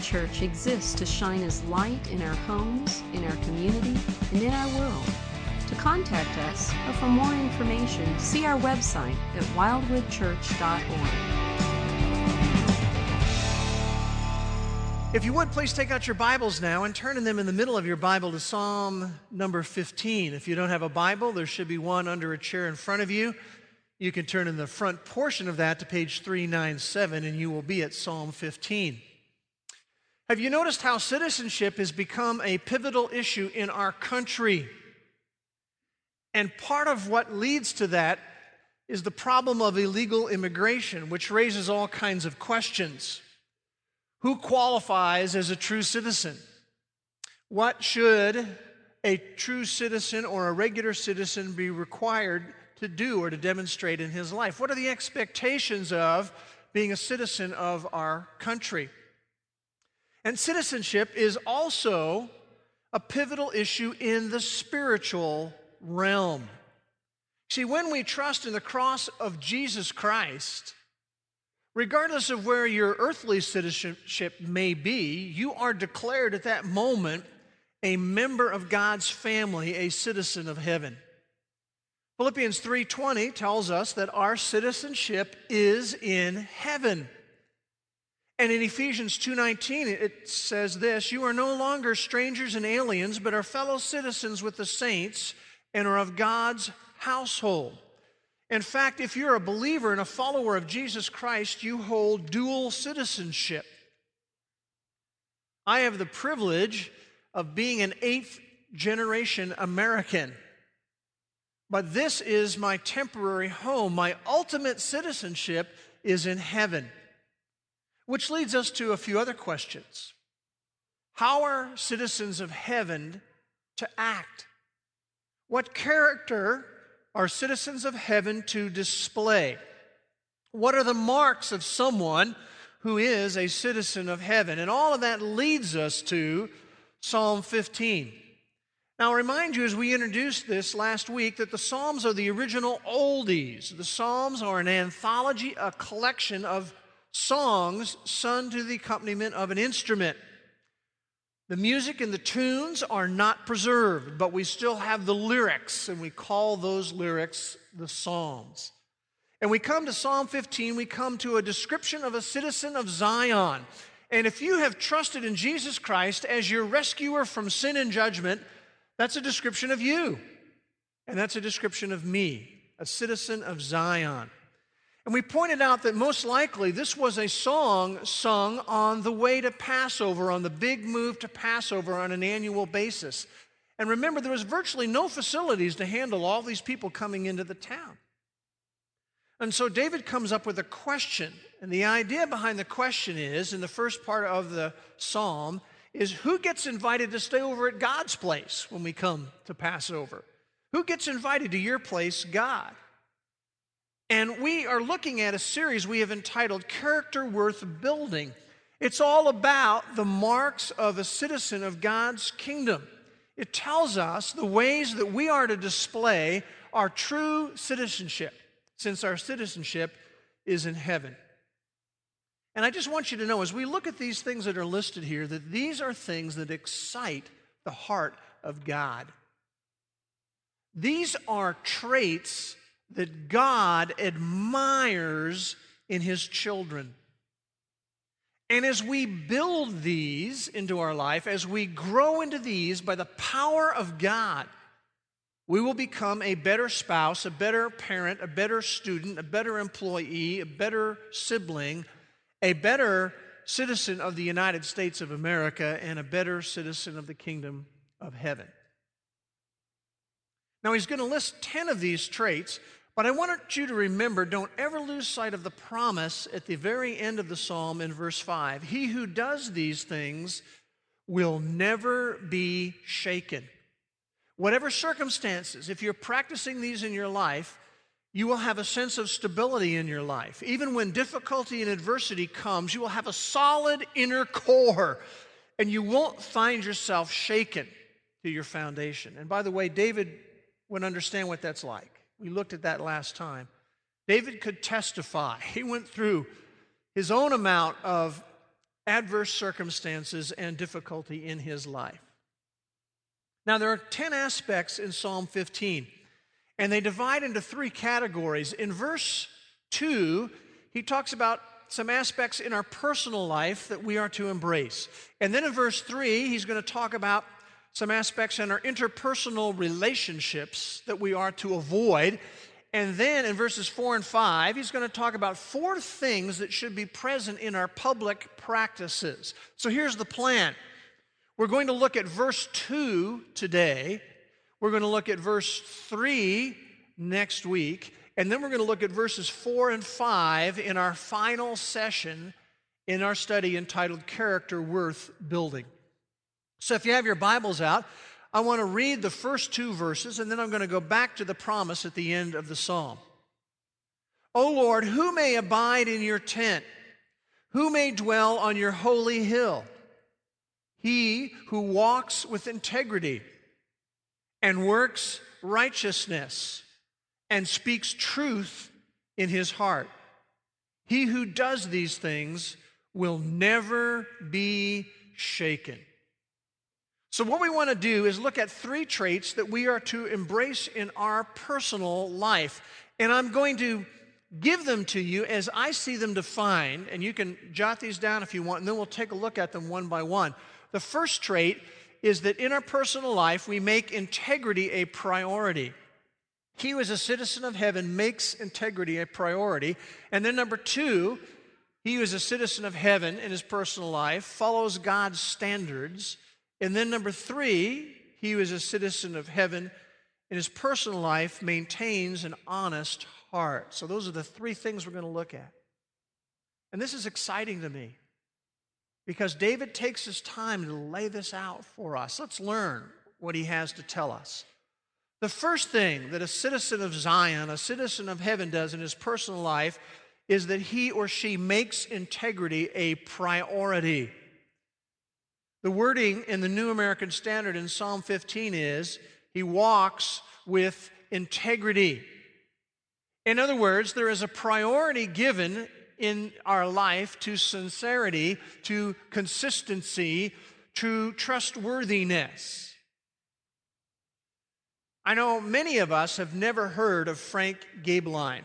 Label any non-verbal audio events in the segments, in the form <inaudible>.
Church exists to shine as light in our homes, in our community, and in our world. To contact us or for more information, see our website at wildwoodchurch.org. If you would, please take out your Bibles now and turn in them in the middle of your Bible to Psalm number 15. If you don't have a Bible, there should be one under a chair in front of you. You can turn in the front portion of that to page 397 and you will be at Psalm 15. Have you noticed how citizenship has become a pivotal issue in our country? And part of what leads to that is the problem of illegal immigration, which raises all kinds of questions. Who qualifies as a true citizen? What should a true citizen or a regular citizen be required to do or to demonstrate in his life? What are the expectations of being a citizen of our country? And citizenship is also a pivotal issue in the spiritual realm. See, when we trust in the cross of Jesus Christ, regardless of where your earthly citizenship may be, you are declared at that moment a member of God's family, a citizen of heaven. Philippians 3:20 tells us that our citizenship is in heaven. And in Ephesians 2:19 it says this, you are no longer strangers and aliens, but are fellow citizens with the saints and are of God's household. In fact, if you're a believer and a follower of Jesus Christ, you hold dual citizenship. I have the privilege of being an eighth generation American. But this is my temporary home. My ultimate citizenship is in heaven. Which leads us to a few other questions. How are citizens of heaven to act? What character are citizens of heaven to display? What are the marks of someone who is a citizen of heaven? And all of that leads us to Psalm 15. Now, I'll remind you as we introduced this last week that the Psalms are the original oldies. The Psalms are an anthology, a collection of songs sung to the accompaniment of an instrument. The music and the tunes are not preserved, but we still have the lyrics, and we call those lyrics the Psalms. And we come to Psalm 15, we come to a description of a citizen of Zion. And if you have trusted in Jesus Christ as your rescuer from sin and judgment, that's a description of you. And that's a description of me, a citizen of Zion. And we pointed out that most likely this was a song sung on the way to Passover, on the big move to Passover on an annual basis. And remember, there was virtually no facilities to handle all these people coming into the town. And so David comes up with a question. And the idea behind the question is, in the first part of the psalm, is who gets invited to stay over at God's place when we come to Passover? Who gets invited to your place, God? And we are looking at a series we have entitled Character Worth Building. It's all about the marks of a citizen of God's kingdom. It tells us the ways that we are to display our true citizenship, since our citizenship is in heaven. And I just want you to know as we look at these things that are listed here, that these are things that excite the heart of God. These are traits that God admires in his children. And as we build these into our life, as we grow into these by the power of God, we will become a better spouse, a better parent, a better student, a better employee, a better sibling, a better citizen of the United States of America, and a better citizen of the kingdom of heaven. Now, he's going to list 10 of these traits but I want you to remember don't ever lose sight of the promise at the very end of the psalm in verse 5. He who does these things will never be shaken. Whatever circumstances, if you're practicing these in your life, you will have a sense of stability in your life. Even when difficulty and adversity comes, you will have a solid inner core and you won't find yourself shaken to your foundation. And by the way, David would understand what that's like. We looked at that last time. David could testify. <laughs> He went through his own amount of adverse circumstances and difficulty in his life. Now, there are 10 aspects in Psalm 15, and they divide into three categories. In verse 2, he talks about some aspects in our personal life that we are to embrace. And then in verse 3, he's going to talk about some aspects in our interpersonal relationships that we are to avoid. And then in verses 4 and 5, he's going to talk about four things that should be present in our public practices. So here's the plan we're going to look at verse 2 today, we're going to look at verse 3 next week, and then we're going to look at verses 4 and 5 in our final session in our study entitled Character Worth Building. So if you have your Bibles out, I want to read the first two verses, and then I'm going to go back to the promise at the end of the psalm. O Lord, who may abide in your tent? Who may dwell on your holy hill? He who walks with integrity and works righteousness and speaks truth in his heart. He who does these things will never be shaken. So, what we want to do is look at three traits that we are to embrace in our personal life. And I'm going to give them to you as I see them defined. And you can jot these down if you want, and then we'll take a look at them one by one. The first trait is that in our personal life, we make integrity a priority. He who is a citizen of heaven makes integrity a priority. And then, number two, he who is a citizen of heaven in his personal life follows God's standards. And then, number three, he who is a citizen of heaven in his personal life maintains an honest heart. So, those are the three things we're going to look at. And this is exciting to me because David takes his time to lay this out for us. Let's learn what he has to tell us. The first thing that a citizen of Zion, a citizen of heaven, does in his personal life is that he or she makes integrity a priority. The wording in the New American Standard in Psalm 15 is he walks with integrity. In other words, there is a priority given in our life to sincerity, to consistency, to trustworthiness. I know many of us have never heard of Frank Gaebelein.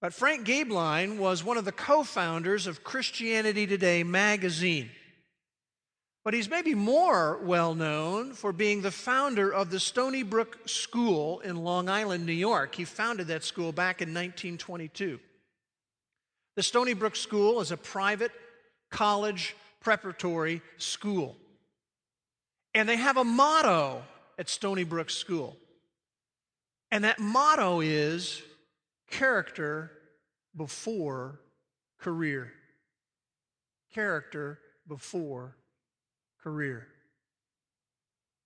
But Frank Gaebelein was one of the co founders of Christianity Today magazine. But he's maybe more well known for being the founder of the Stony Brook School in Long Island, New York. He founded that school back in 1922. The Stony Brook School is a private college preparatory school. And they have a motto at Stony Brook School. And that motto is character before career. Character before career.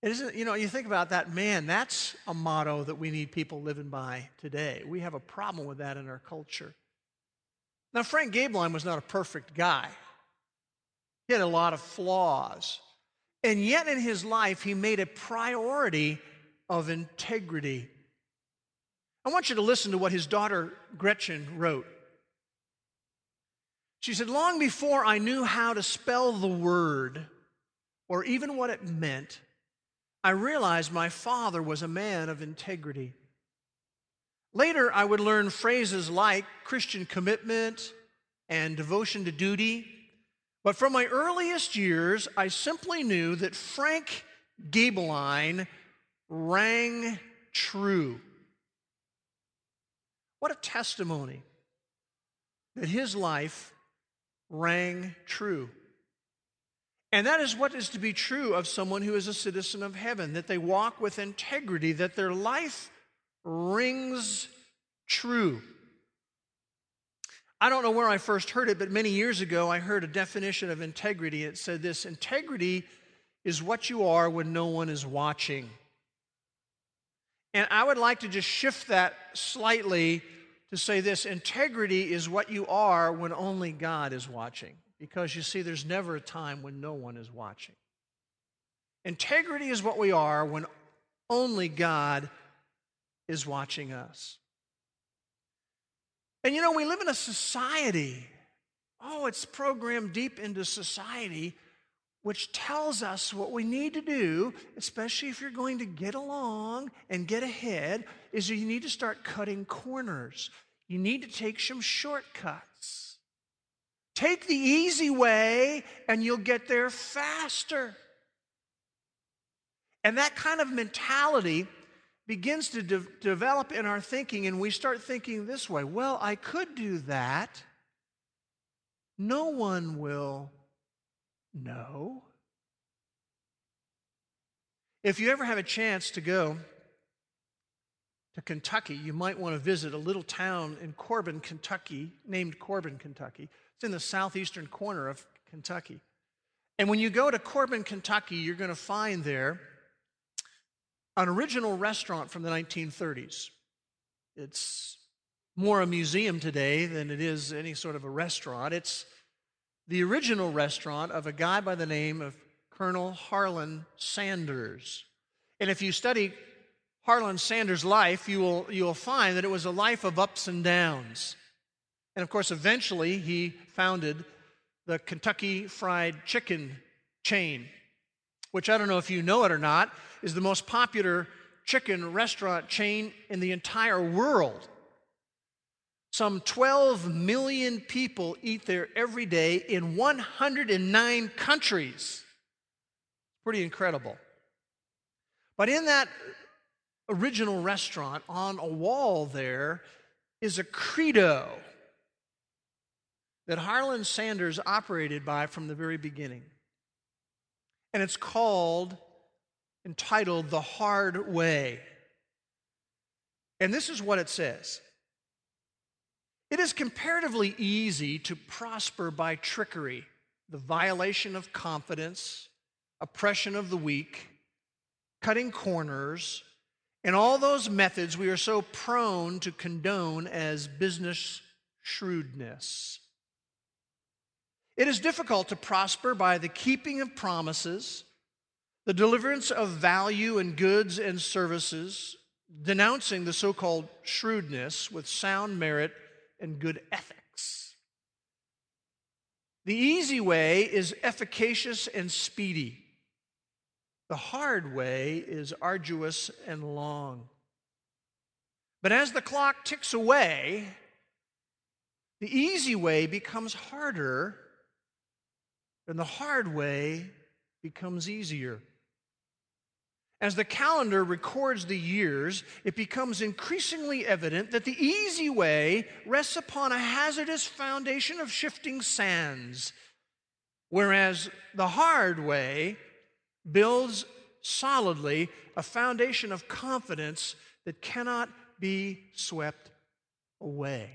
It isn't, you know, you think about that, man, that's a motto that we need people living by today. We have a problem with that in our culture. Now, Frank Gaebelein was not a perfect guy, he had a lot of flaws. And yet, in his life, he made a priority of integrity. I want you to listen to what his daughter Gretchen wrote. She said, Long before I knew how to spell the word or even what it meant, I realized my father was a man of integrity. Later, I would learn phrases like Christian commitment and devotion to duty. But from my earliest years, I simply knew that Frank Gaebelein rang true. What a testimony that his life rang true. And that is what is to be true of someone who is a citizen of heaven that they walk with integrity, that their life rings true. I don't know where I first heard it, but many years ago I heard a definition of integrity. It said this integrity is what you are when no one is watching. And I would like to just shift that slightly to say this integrity is what you are when only God is watching. Because you see, there's never a time when no one is watching. Integrity is what we are when only God is watching us. And you know, we live in a society Oh, it's programmed deep into society, which tells us what we need to do, especially if you're going to get along and get ahead, is you need to start cutting corners. You need to take some shortcuts. Take the easy way, and you'll get there faster. And that kind of mentality begins to de- develop in our thinking, and we start thinking this way well, I could do that. No one will know. If you ever have a chance to go to Kentucky, you might want to visit a little town in Corbin, Kentucky, named Corbin, Kentucky. It's in the southeastern corner of Kentucky. And when you go to Corbin, Kentucky, you're going to find there an original restaurant from the 1930s. It's more a museum today than it is any sort of a restaurant. It's the original restaurant of a guy by the name of Colonel Harlan Sanders. And if you study Harlan Sanders' life, you will, you will find that it was a life of ups and downs. And of course, eventually he founded the Kentucky Fried Chicken chain which I don't know if you know it or not, is the most popular chicken restaurant chain in the entire world. Some 12 million people eat there every day in 109 countries. Pretty incredible. But in that original restaurant, on a wall there, is a credo that Harlan Sanders operated by from the very beginning and it's called, entitled, The Hard Way. And this is what it says It is comparatively easy to prosper by trickery, the violation of confidence, oppression of the weak, cutting corners, and all those methods we are so prone to condone as business shrewdness. It is difficult to prosper by the keeping of promises, the deliverance of value and goods and services, denouncing the so called shrewdness with sound merit and good ethics. The easy way is efficacious and speedy. The hard way is arduous and long. But as the clock ticks away, the easy way becomes harder and the hard way becomes easier. As the calendar records the years, it becomes increasingly evident that the easy way rests upon a hazardous foundation of shifting sands, whereas the hard way builds solidly a foundation of confidence that cannot be swept away.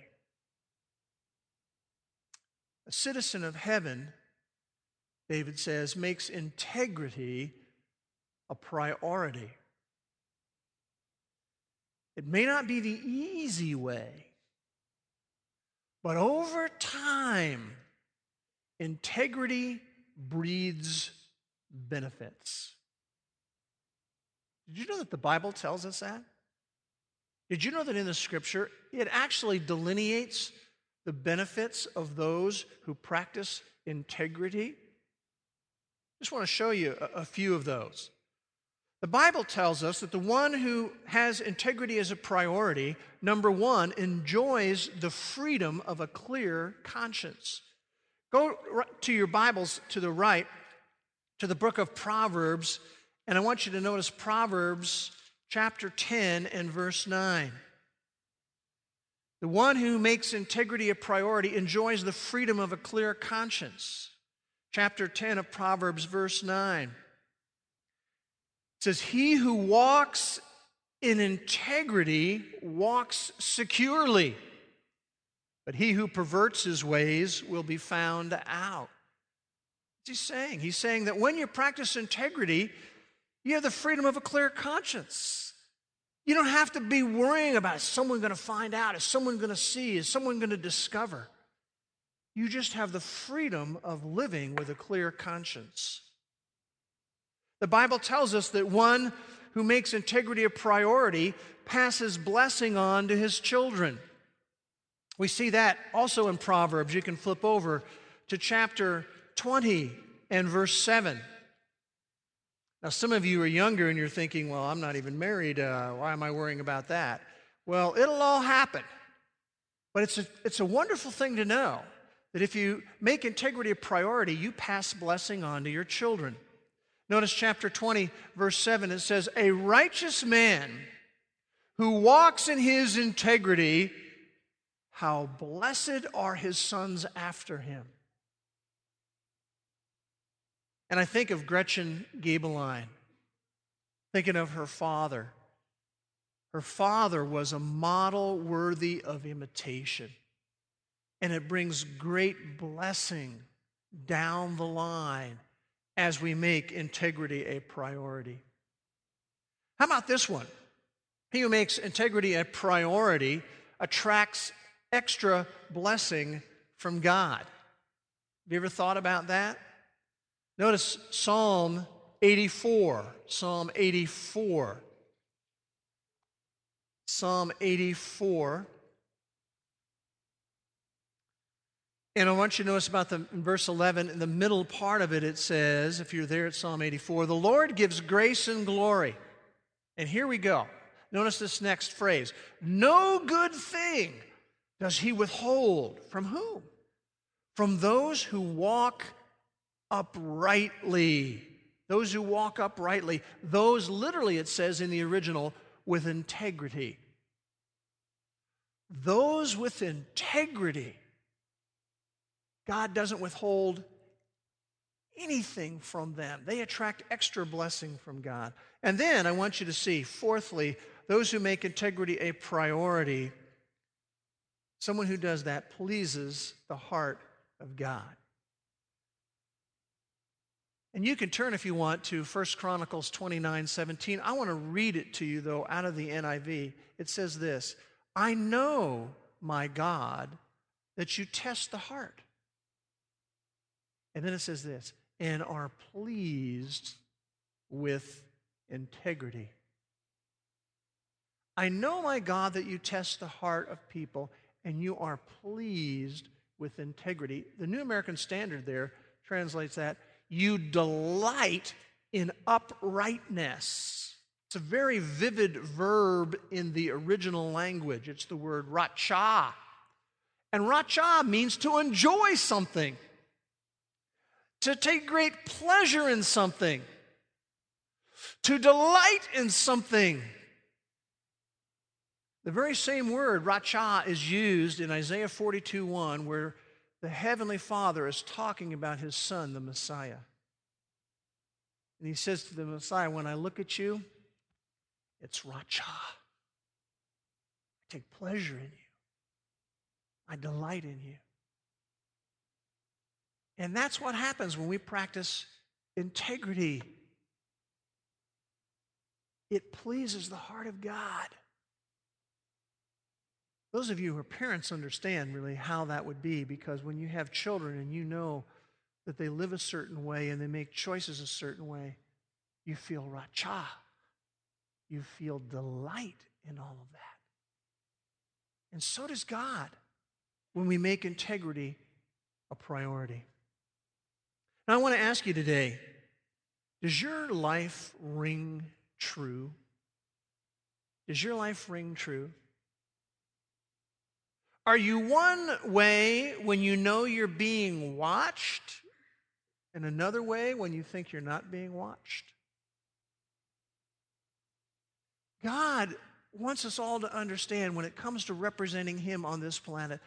A citizen of heaven David says, makes integrity a priority. It may not be the easy way, but over time, integrity breeds benefits. Did you know that the Bible tells us that? Did you know that in the scripture, it actually delineates the benefits of those who practice integrity? Just want to show you a, a few of those. The Bible tells us that the one who has integrity as a priority, number one, enjoys the freedom of a clear conscience. Go to your Bibles to the right, to the book of Proverbs, and I want you to notice Proverbs chapter 10 and verse 9. The one who makes integrity a priority enjoys the freedom of a clear conscience chapter 10 of Proverbs, verse 9. It says, He who walks in integrity walks securely, but he who perverts his ways will be found out. What's he saying? He's saying that when you practice integrity, you have the freedom of a clear conscience. You don't have to be worrying about is someone going to find out? Is someone going to see? Is someone going to discover? You just have the freedom of living with a clear conscience. The Bible tells us that one who makes integrity a priority passes blessing on to his children. We see that also in Proverbs. You can flip over to chapter 20 and verse 7. Now, some of you are younger and you're thinking, well, I'm not even married. Uh, why am I worrying about that? Well, it'll all happen. But it's a, it's a wonderful thing to know that if you make integrity a priority, you pass blessing on to your children. Notice chapter 20, verse 7, it says, A righteous man who walks in his integrity, how blessed are his sons after him. And I think of Gretchen Gaebelein, thinking of her father. Her father was a model worthy of imitation. And it brings great blessing down the line as we make integrity a priority. How about this one? He who makes integrity a priority attracts extra blessing from God. Have you ever thought about that? Notice Psalm 84. Psalm 84. Psalm 84. And I want you to notice about the in verse 11, in the middle part of it, it says, if you're there at Psalm 84, the Lord gives grace and glory. And here we go. Notice this next phrase No good thing does he withhold. From whom? From those who walk uprightly. Those who walk uprightly. Those, literally, it says in the original, with integrity. Those with integrity God doesn't withhold anything from them. They attract extra blessing from God. And then I want you to see, fourthly, those who make integrity a priority, someone who does that pleases the heart of God. And you can turn if you want to 1 Chronicles 29 17. I want to read it to you, though, out of the NIV. It says this I know, my God, that you test the heart and then it says this and are pleased with integrity. I know, my God, that you test the heart of people and you are pleased with integrity. The New American Standard there translates that you delight in uprightness. It's a very vivid verb in the original language. It's the word racha. And racha means to enjoy something to take great pleasure in something, to delight in something. The very same word, racha, is used in Isaiah 42 1, where the Heavenly Father is talking about His Son, the Messiah. And He says to the Messiah, When I look at you, it's racha. I take pleasure in you, I delight in you. And that's what happens when we practice integrity. It pleases the heart of God. Those of you who are parents understand really how that would be because when you have children and you know that they live a certain way and they make choices a certain way, you feel racha. You feel delight in all of that. And so does God when we make integrity a priority. Now, I want to ask you today does your life ring true? Does your life ring true? Are you one way when you know you're being watched, and another way when you think you're not being watched? God wants us all to understand when it comes to representing Him on this planet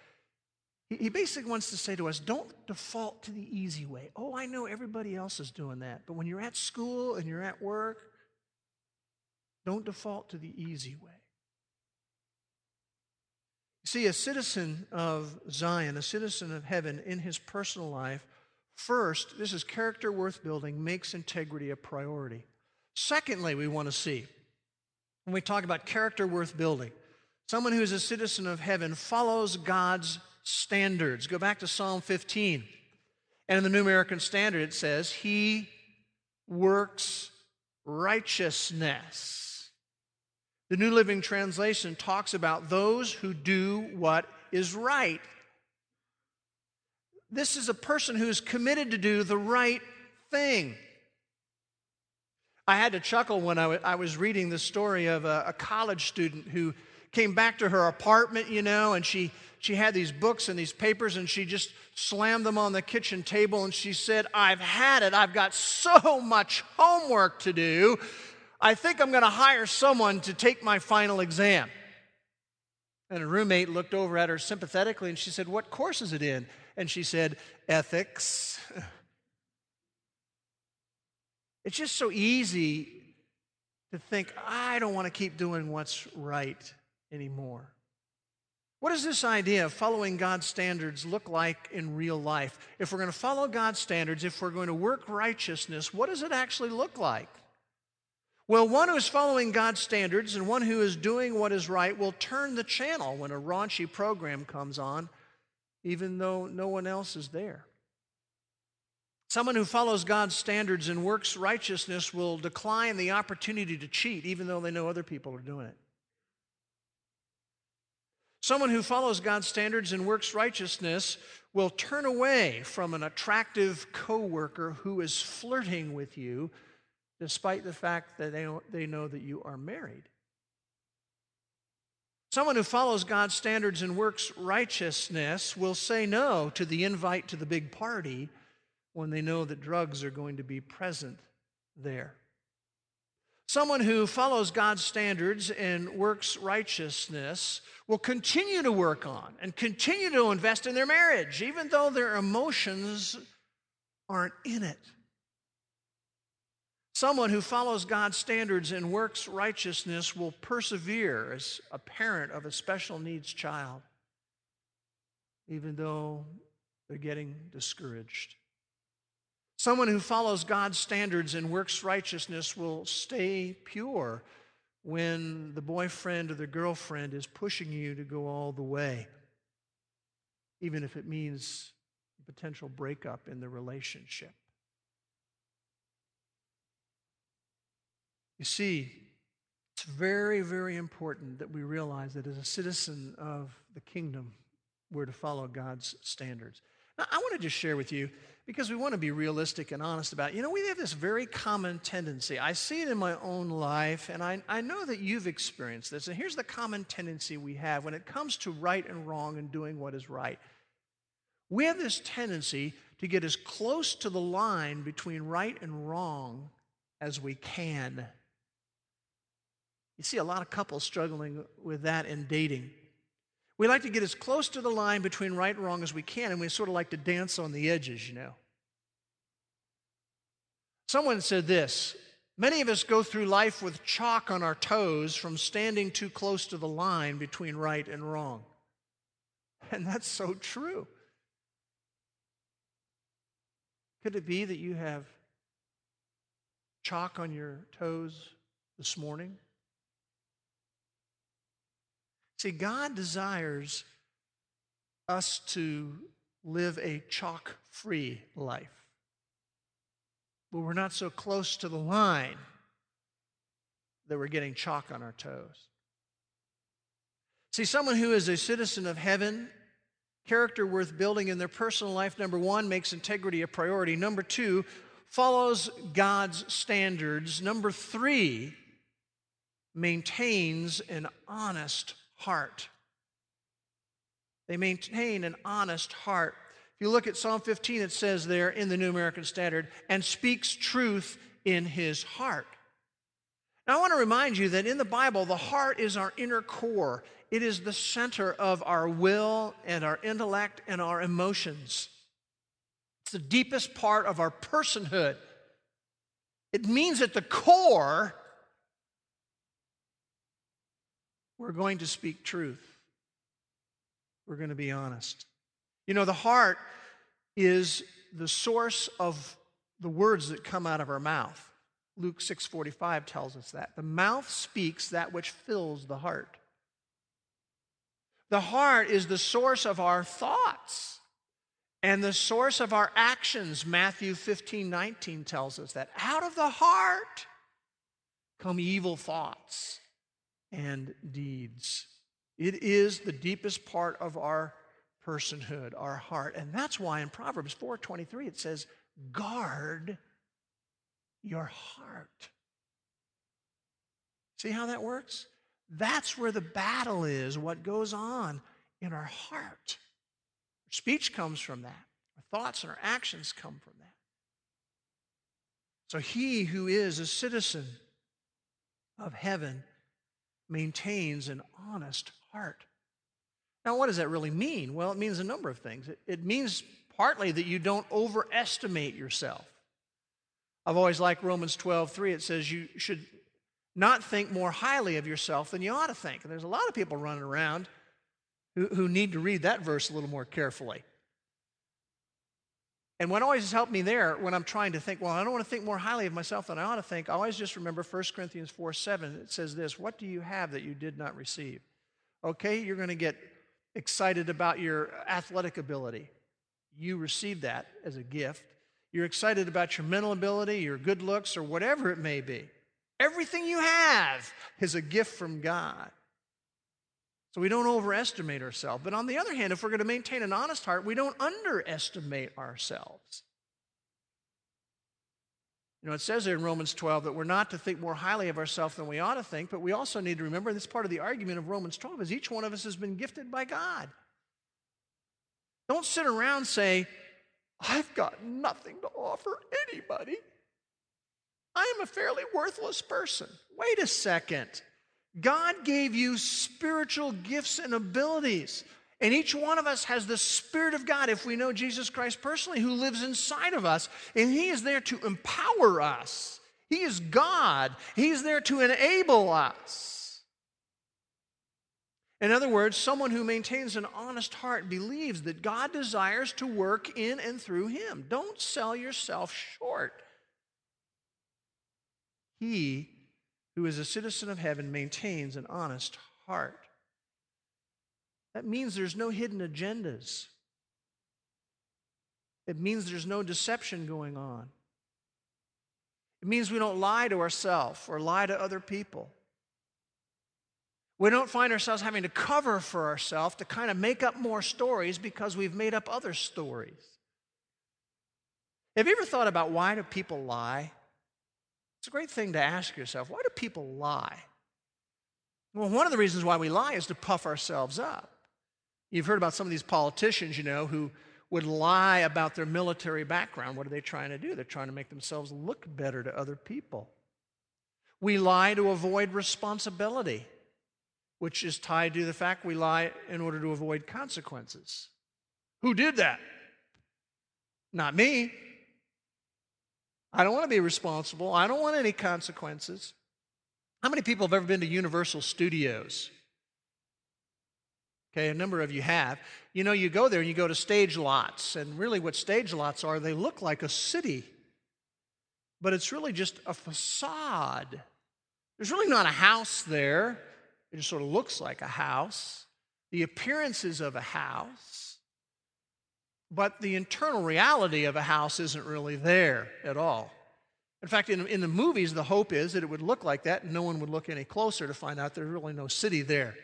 he basically wants to say to us don't default to the easy way. Oh, I know everybody else is doing that. But when you're at school and you're at work, don't default to the easy way. See, a citizen of Zion, a citizen of heaven in his personal life, first, this is character worth building, makes integrity a priority. Secondly, we want to see, when we talk about character worth building, someone who is a citizen of heaven follows God's standards. Go back to Psalm 15. And in the New American Standard, it says, He works righteousness. The New Living Translation talks about those who do what is right. This is a person who is committed to do the right thing. I had to chuckle when I, w- I was reading the story of a, a college student who came back to her apartment, you know, and she, she had these books and these papers and she just slammed them on the kitchen table and she said, I've had it. I've got so much homework to do. I think I'm going to hire someone to take my final exam. And a roommate looked over at her sympathetically and she said, What course is it in? And she said, Ethics. It's just so easy to think, I don't want to keep doing what's right anymore. What does this idea of following God's standards look like in real life? If we're going to follow God's standards, if we're going to work righteousness, what does it actually look like? Well, one who is following God's standards and one who is doing what is right will turn the channel when a raunchy program comes on, even though no one else is there. Someone who follows God's standards and works righteousness will decline the opportunity to cheat, even though they know other people are doing it. Someone who follows God's standards and works righteousness will turn away from an attractive coworker who is flirting with you despite the fact that they, they know that you are married. Someone who follows God's standards and works righteousness will say no to the invite to the big party when they know that drugs are going to be present there. Someone who follows God's standards and works righteousness will continue to work on and continue to invest in their marriage, even though their emotions aren't in it. Someone who follows God's standards and works righteousness will persevere as a parent of a special needs child, even though they're getting discouraged. Someone who follows God's standards and works righteousness will stay pure when the boyfriend or the girlfriend is pushing you to go all the way, even if it means a potential breakup in the relationship. You see, it's very, very important that we realize that as a citizen of the kingdom, we're to follow God's standards. Now, I want to just share with you, because we want to be realistic and honest about it. You know, we have this very common tendency. I see it in my own life, and I, I know that you've experienced this. And here's the common tendency we have when it comes to right and wrong and doing what is right. We have this tendency to get as close to the line between right and wrong as we can. You see a lot of couples struggling with that in dating. We like to get as close to the line between right and wrong as we can, and we sort of like to dance on the edges, you know. Someone said this Many of us go through life with chalk on our toes from standing too close to the line between right and wrong. And that's so true. Could it be that you have chalk on your toes this morning? See, God desires us to live a chalk free life. But we're not so close to the line that we're getting chalk on our toes. See, someone who is a citizen of heaven, character worth building in their personal life, number one, makes integrity a priority. Number two, follows God's standards. Number three, maintains an honest heart. They maintain an honest heart. If you look at Psalm 15, it says there in the New American Standard, and speaks truth in his heart. Now, I want to remind you that in the Bible, the heart is our inner core. It is the center of our will and our intellect and our emotions. It's the deepest part of our personhood. It means at the core we're going to speak truth. We're going to be honest. You know, the heart is the source of the words that come out of our mouth. Luke 6:45 tells us that. The mouth speaks that which fills the heart. The heart is the source of our thoughts and the source of our actions. Matthew 15, 19 tells us that. Out of the heart come evil thoughts and deeds. It is the deepest part of our personhood, our heart. And that's why in Proverbs 4:23 it says, "Guard your heart." See how that works? That's where the battle is, what goes on in our heart. Our speech comes from that. Our thoughts and our actions come from that. So he who is a citizen of heaven maintains an honest heart. Now, what does that really mean? Well, it means a number of things. It, it means partly that you don't overestimate yourself. I've always liked Romans 12, 3. It says you should not think more highly of yourself than you ought to think. And there's a lot of people running around who, who need to read that verse a little more carefully. And what always has helped me there when I'm trying to think, well, I don't want to think more highly of myself than I ought to think, I always just remember 1 Corinthians 4 7. It says this What do you have that you did not receive? Okay, you're going to get excited about your athletic ability. You received that as a gift. You're excited about your mental ability, your good looks, or whatever it may be. Everything you have is a gift from God. So we don't overestimate ourselves. But on the other hand, if we're going to maintain an honest heart, we don't underestimate ourselves. You know, it says there in Romans 12 that we're not to think more highly of ourselves than we ought to think, but we also need to remember this part of the argument of Romans 12 is each one of us has been gifted by God. Don't sit around say, I've got nothing to offer anybody. I am a fairly worthless person. Wait a second. God gave you spiritual gifts and abilities. And each one of us has the Spirit of God, if we know Jesus Christ personally, who lives inside of us. And He is there to empower us. He is God, He's there to enable us. In other words, someone who maintains an honest heart believes that God desires to work in and through him. Don't sell yourself short. He who is a citizen of heaven maintains an honest heart. That means there's no hidden agendas. It means there's no deception going on. It means we don't lie to ourselves or lie to other people. We don't find ourselves having to cover for ourselves to kind of make up more stories because we've made up other stories. Have you ever thought about why do people lie? It's a great thing to ask yourself why do people lie? Well, one of the reasons why we lie is to puff ourselves up. You've heard about some of these politicians, you know, who would lie about their military background. What are they trying to do? They're trying to make themselves look better to other people. We lie to avoid responsibility, which is tied to the fact we lie in order to avoid consequences. Who did that? Not me. I don't want to be responsible. I don't want any consequences. How many people have ever been to Universal Studios? Okay, a number of you have. You know, you go there and you go to stage lots, and really what stage lots are, they look like a city, but it's really just a facade. There's really not a house there, it just sort of looks like a house. The appearances of a house but the internal reality of a house isn't really there at all. In fact, in, in the movies, the hope is that it would look like that and no one would look any closer to find out there's really no city there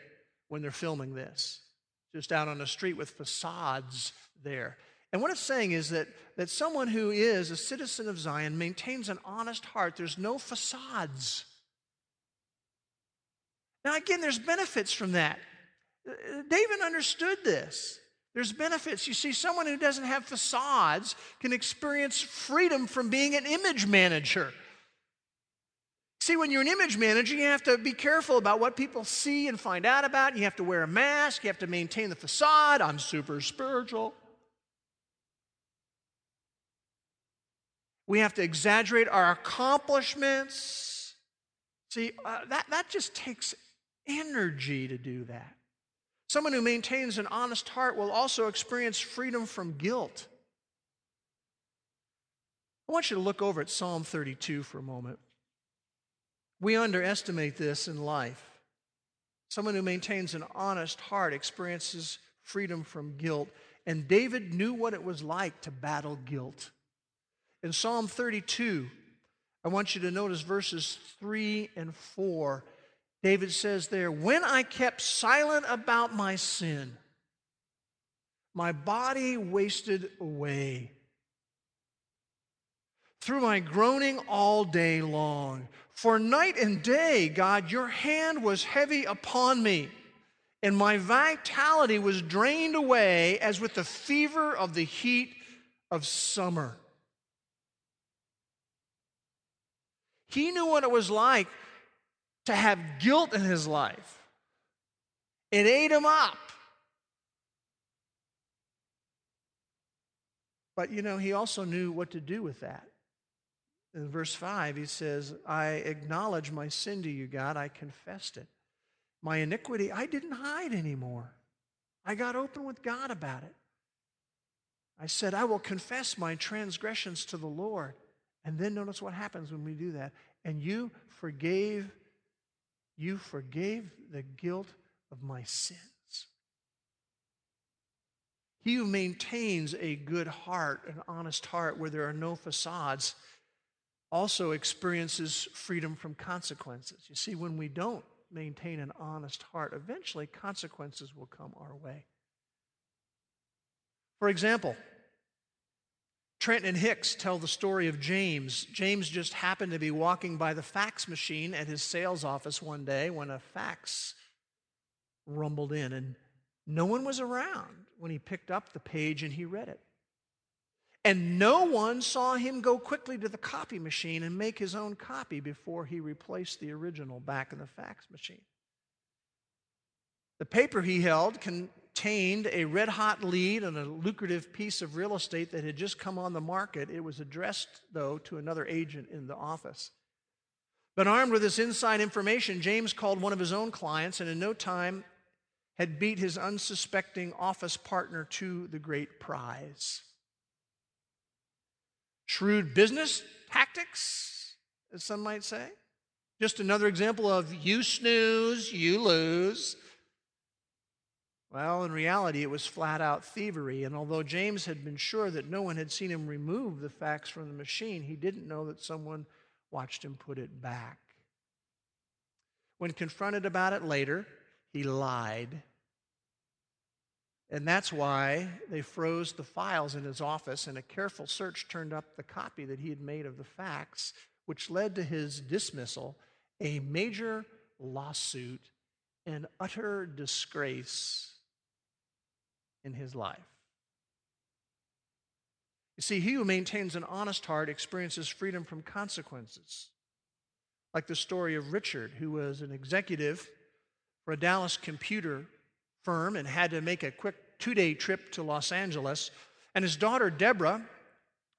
when they're filming this. Just out on the street with facades there. And what it's saying is that, that someone who is a citizen of Zion maintains an honest heart. There's no facades. Now, again, there's benefits from that. Uh, David understood this. There's benefits. You see, someone who doesn't have facades can experience freedom from being an image manager. See, when you're an image manager, you have to be careful about what people see and find out about. You have to wear a mask, you have to maintain the facade. I'm super spiritual. We have to exaggerate our accomplishments. See, uh, that, that just takes energy to do that. Someone who maintains an honest heart will also experience freedom from guilt. I want you to look over at Psalm 32 for a moment. We underestimate this in life. Someone who maintains an honest heart experiences freedom from guilt. And David knew what it was like to battle guilt. In Psalm 32, I want you to notice verses 3 and 4. David says there, when I kept silent about my sin, my body wasted away. Through my groaning all day long. For night and day, God, your hand was heavy upon me, and my vitality was drained away as with the fever of the heat of summer. He knew what it was like to have guilt in his life. It ate him up. But you know, he also knew what to do with that. In verse 5, he says, I acknowledge my sin to you, God. I confessed it. My iniquity, I didn't hide anymore. I got open with God about it. I said, I will confess my transgressions to the Lord. And then notice what happens when we do that. And you forgave, you forgave the guilt of my sins. He who maintains a good heart, an honest heart where there are no facades, also experiences freedom from consequences. You see, when we don't maintain an honest heart, eventually consequences will come our way. For example, Trenton and Hicks tell the story of James. James just happened to be walking by the fax machine at his sales office one day when a fax rumbled in, and no one was around when he picked up the page and he read it. And no one saw him go quickly to the copy machine and make his own copy before he replaced the original back in the fax machine. The paper he held contained a red hot lead on a lucrative piece of real estate that had just come on the market. It was addressed, though, to another agent in the office. But armed with this inside information, James called one of his own clients, and in no time, had beat his unsuspecting office partner to the great prize. Shrewd business tactics, as some might say. Just another example of you snooze, you lose. Well, in reality, it was flat out thievery. And although James had been sure that no one had seen him remove the fax from the machine, he didn't know that someone watched him put it back. When confronted about it later, he lied. And that's why they froze the files in his office, and a careful search turned up the copy that he had made of the facts, which led to his dismissal, a major lawsuit, and utter disgrace in his life. You see, he who maintains an honest heart experiences freedom from consequences. Like the story of Richard, who was an executive for a Dallas computer firm and had to make a quick two day trip to Los Angeles. And his daughter, Deborah,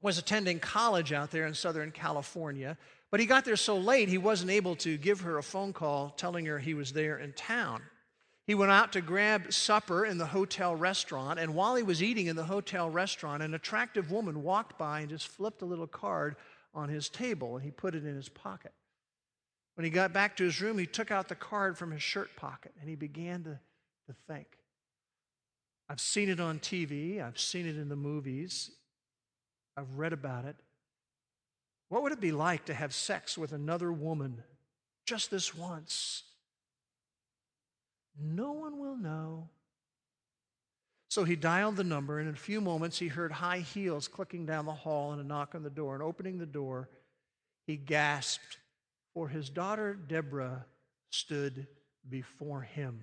was attending college out there in Southern California. But he got there so late, he wasn't able to give her a phone call telling her he was there in town. He went out to grab supper in the hotel restaurant, and while he was eating in the hotel restaurant, an attractive woman walked by and just flipped a little card on his table, and he put it in his pocket. When he got back to his room, he took out the card from his shirt pocket and he began to, to think. I've seen it on TV, I've seen it in the movies, I've read about it. What would it be like to have sex with another woman just this once? No one will know. So he dialed the number, and in a few moments he heard high heels clicking down the hall and a knock on the door. And opening the door, he gasped for his daughter Deborah stood before him.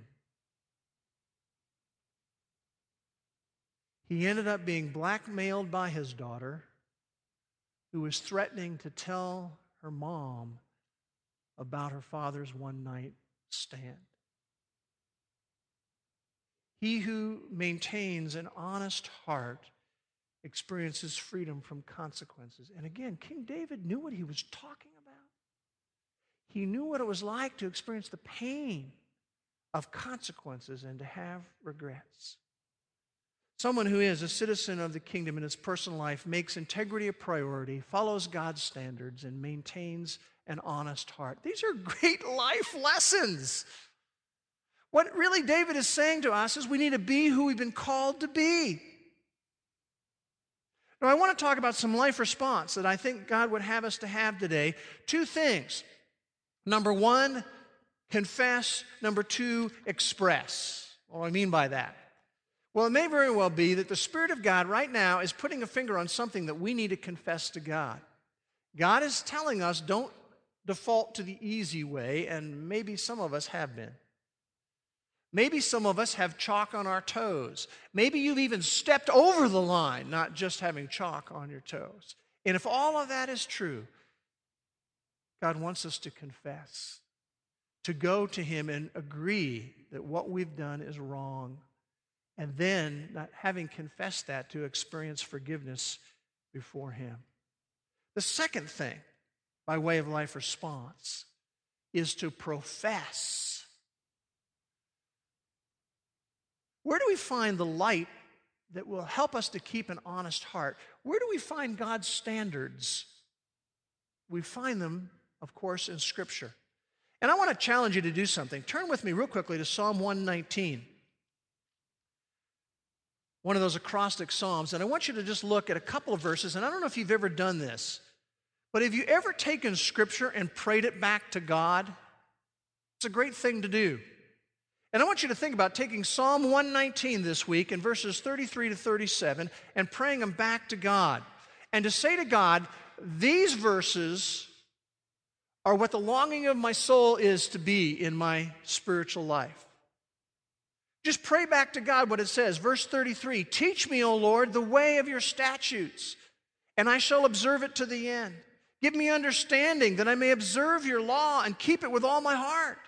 He ended up being blackmailed by his daughter, who was threatening to tell her mom about her father's one night stand. He who maintains an honest heart experiences freedom from consequences. And again, King David knew what he was talking about. he knew what it was like to experience the pain of consequences and to have regrets. Someone who is a citizen of the kingdom in his personal life makes integrity a priority, follows God's standards, and maintains an honest heart. These are <laughs> great life lessons. What really David is saying to us is we need to be who we've been called to be. Now, I want to talk about some life response that I think God would have us to have today. Two things Number one, Confess. Number two, express. What do I mean by that? Well, it may very well be that the Spirit of God right now is putting a finger on something that we need to confess to God. God is telling us don't default to the easy way, and maybe some of us have been. Maybe some of us have chalk on our toes. Maybe you've even stepped over the line, not just having chalk on your toes. And if all of that is true, God wants us to confess, to go to Him and agree that what we've done is wrong. And then, not having confessed that, to experience forgiveness before Him. The second thing, by way of life response, is to profess. Where do we find the light that will help us to keep an honest heart? Where do we find God's standards? We find them, of course, in Scripture. And I want to challenge you to do something. Turn with me real quickly to Psalm 119, one of those acrostic Psalms. And I want you to just look at a couple of verses. And I don't know if you've ever done this, but have you ever taken Scripture and prayed it back to God? It's a great thing to do. And I want you to think about taking Psalm 119 this week in verses 33 to 37 and praying them back to God. And to say to God, these verses are what the longing of my soul is to be in my spiritual life. Just pray back to God what it says. Verse 33 Teach me, O Lord, the way of your statutes, and I shall observe it to the end. Give me understanding that I may observe your law and keep it with all my heart.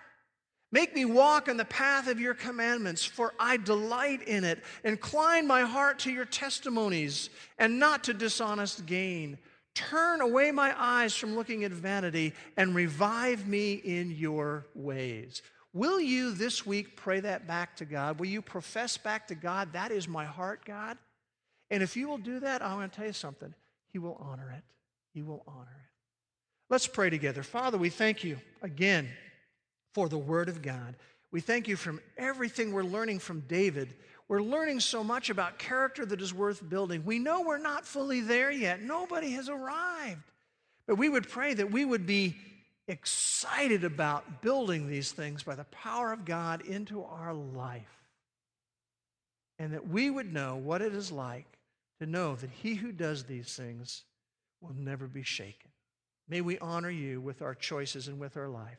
Make me walk in the path of your commandments, for I delight in it. Incline my heart to your testimonies and not to dishonest gain. Turn away my eyes from looking at vanity and revive me in your ways. Will you this week pray that back to God? Will you profess back to God, that is my heart, God? And if you will do that, I want to tell you something. He will honor it. He will honor it. Let's pray together. Father, we thank you again for the Word of God. We thank you from everything we're learning from David. We're learning so much about character that is worth building. We know we're not fully there yet, nobody has arrived. But we would pray that we would be excited about building these things by the power of God into our life. And that we would know what it is like to know that he who does these things will never be shaken. May we honor you with our choices and with our life.